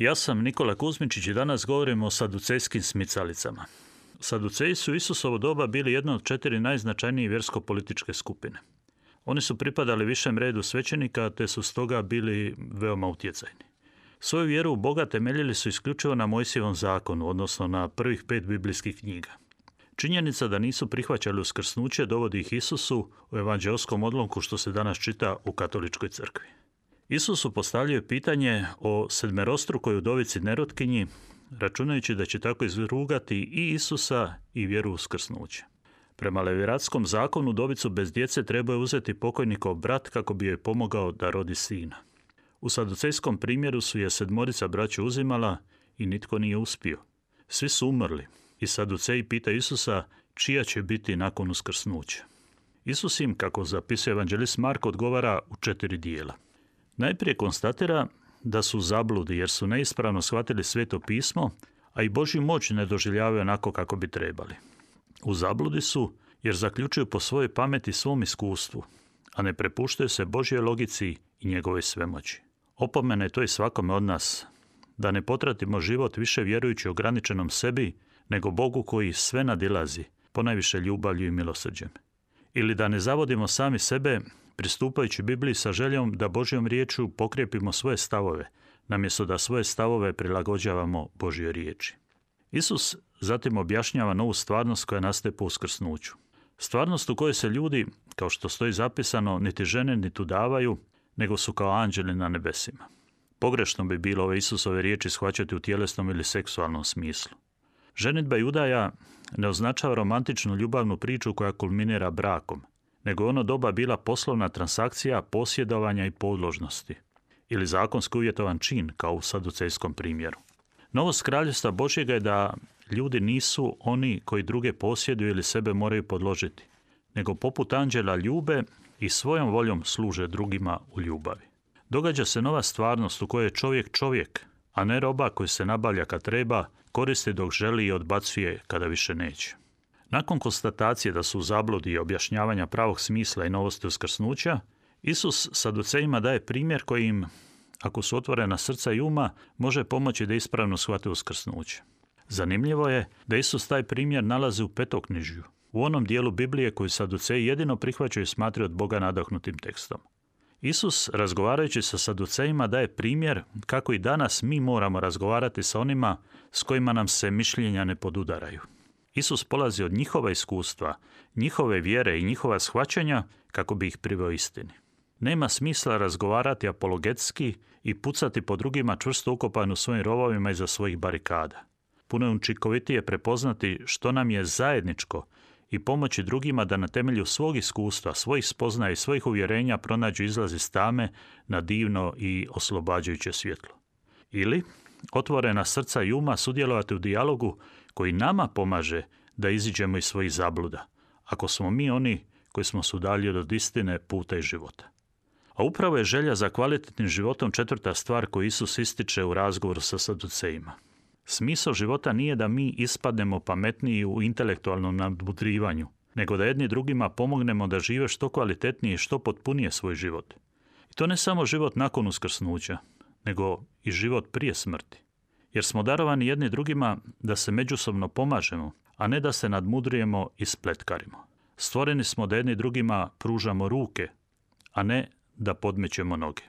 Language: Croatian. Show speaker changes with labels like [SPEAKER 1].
[SPEAKER 1] Ja sam Nikola Kuzmičić i danas govorimo o saducejskim smicalicama. Saduceji su Isusovo doba bili jedna od četiri najznačajnije vjersko-političke skupine. Oni su pripadali višem redu svećenika, te su stoga bili veoma utjecajni. Svoju vjeru u Boga temeljili su isključivo na Mojsijevom zakonu, odnosno na prvih pet biblijskih knjiga. Činjenica da nisu prihvaćali uskrsnuće dovodi ih Isusu u evanđelskom odlomku što se danas čita u katoličkoj crkvi. Isusu postavljaju pitanje o sedmerostrukoj udovici nerotkinji, računajući da će tako izrugati i Isusa i vjeru uskrsnuće. Prema leviratskom zakonu udovicu bez djece treba je uzeti pokojnikov brat kako bi joj pomogao da rodi sina. U saducejskom primjeru su je sedmorica braća uzimala i nitko nije uspio. Svi su umrli i saduceji pita Isusa čija će biti nakon uskrsnuća. Isus im, kako zapisuje evanđelist Marko, odgovara u četiri dijela. Najprije konstatira da su zabludi jer su neispravno shvatili sveto pismo, a i Božju moć ne doživljavaju onako kako bi trebali. U zabludi su jer zaključuju po svojoj pameti svom iskustvu, a ne prepuštaju se Božjoj logici i njegove svemoći. Opomene to i svakome od nas, da ne potratimo život više vjerujući ograničenom sebi, nego Bogu koji sve nadilazi, ponajviše ljubavlju i milosrđem. Ili da ne zavodimo sami sebe pristupajući Bibliji sa željom da Božjom riječu pokrijepimo svoje stavove, namjesto da svoje stavove prilagođavamo Božjoj riječi. Isus zatim objašnjava novu stvarnost koja nastaje po uskrsnuću. Stvarnost u kojoj se ljudi, kao što stoji zapisano, niti žene niti udavaju, nego su kao anđeli na nebesima. Pogrešno bi bilo ove Isusove riječi shvaćati u tjelesnom ili seksualnom smislu. Ženitba i udaja ne označava romantičnu ljubavnu priču koja kulminira brakom, nego ono doba bila poslovna transakcija posjedovanja i podložnosti ili zakonski uvjetovan čin kao u saducejskom primjeru. Novost kraljevstva Božjega je da ljudi nisu oni koji druge posjeduju ili sebe moraju podložiti, nego poput anđela ljube i svojom voljom služe drugima u ljubavi. Događa se nova stvarnost u kojoj je čovjek čovjek, a ne roba koji se nabavlja kad treba, koristi dok želi i odbacuje kada više neće. Nakon konstatacije da su u zabludi objašnjavanja pravog smisla i novosti uskrsnuća, Isus saducejima daje primjer koji im, ako su otvorena srca i uma, može pomoći da ispravno shvate uskrsnuće. Zanimljivo je da Isus taj primjer nalazi u petoknižju, u onom dijelu Biblije koju saduceji jedino prihvaćaju i smatraju od Boga nadahnutim tekstom. Isus, razgovarajući sa saducejima, daje primjer kako i danas mi moramo razgovarati sa onima s kojima nam se mišljenja ne podudaraju. Isus polazi od njihova iskustva, njihove vjere i njihova shvaćanja kako bi ih priveo istini. Nema smisla razgovarati apologetski i pucati po drugima čvrsto ukopan u svojim rovovima iza svojih barikada. Puno je učinkovitije prepoznati što nam je zajedničko i pomoći drugima da na temelju svog iskustva, svojih spoznaja i svojih uvjerenja pronađu izlazi stame na divno i oslobađajuće svjetlo. Ili otvorena srca i uma sudjelovati u dijalogu koji nama pomaže da iziđemo iz svojih zabluda, ako smo mi oni koji smo se udaljili od istine, puta i života. A upravo je želja za kvalitetnim životom četvrta stvar koju Isus ističe u razgovoru sa saducejima. Smisao života nije da mi ispadnemo pametniji u intelektualnom nadmudrivanju, nego da jedni drugima pomognemo da žive što kvalitetnije i što potpunije svoj život. I to ne samo život nakon uskrsnuća, nego i život prije smrti jer smo darovani jedni drugima da se međusobno pomažemo, a ne da se nadmudrijemo i spletkarimo. Stvoreni smo da jedni drugima pružamo ruke, a ne da podmećemo noge.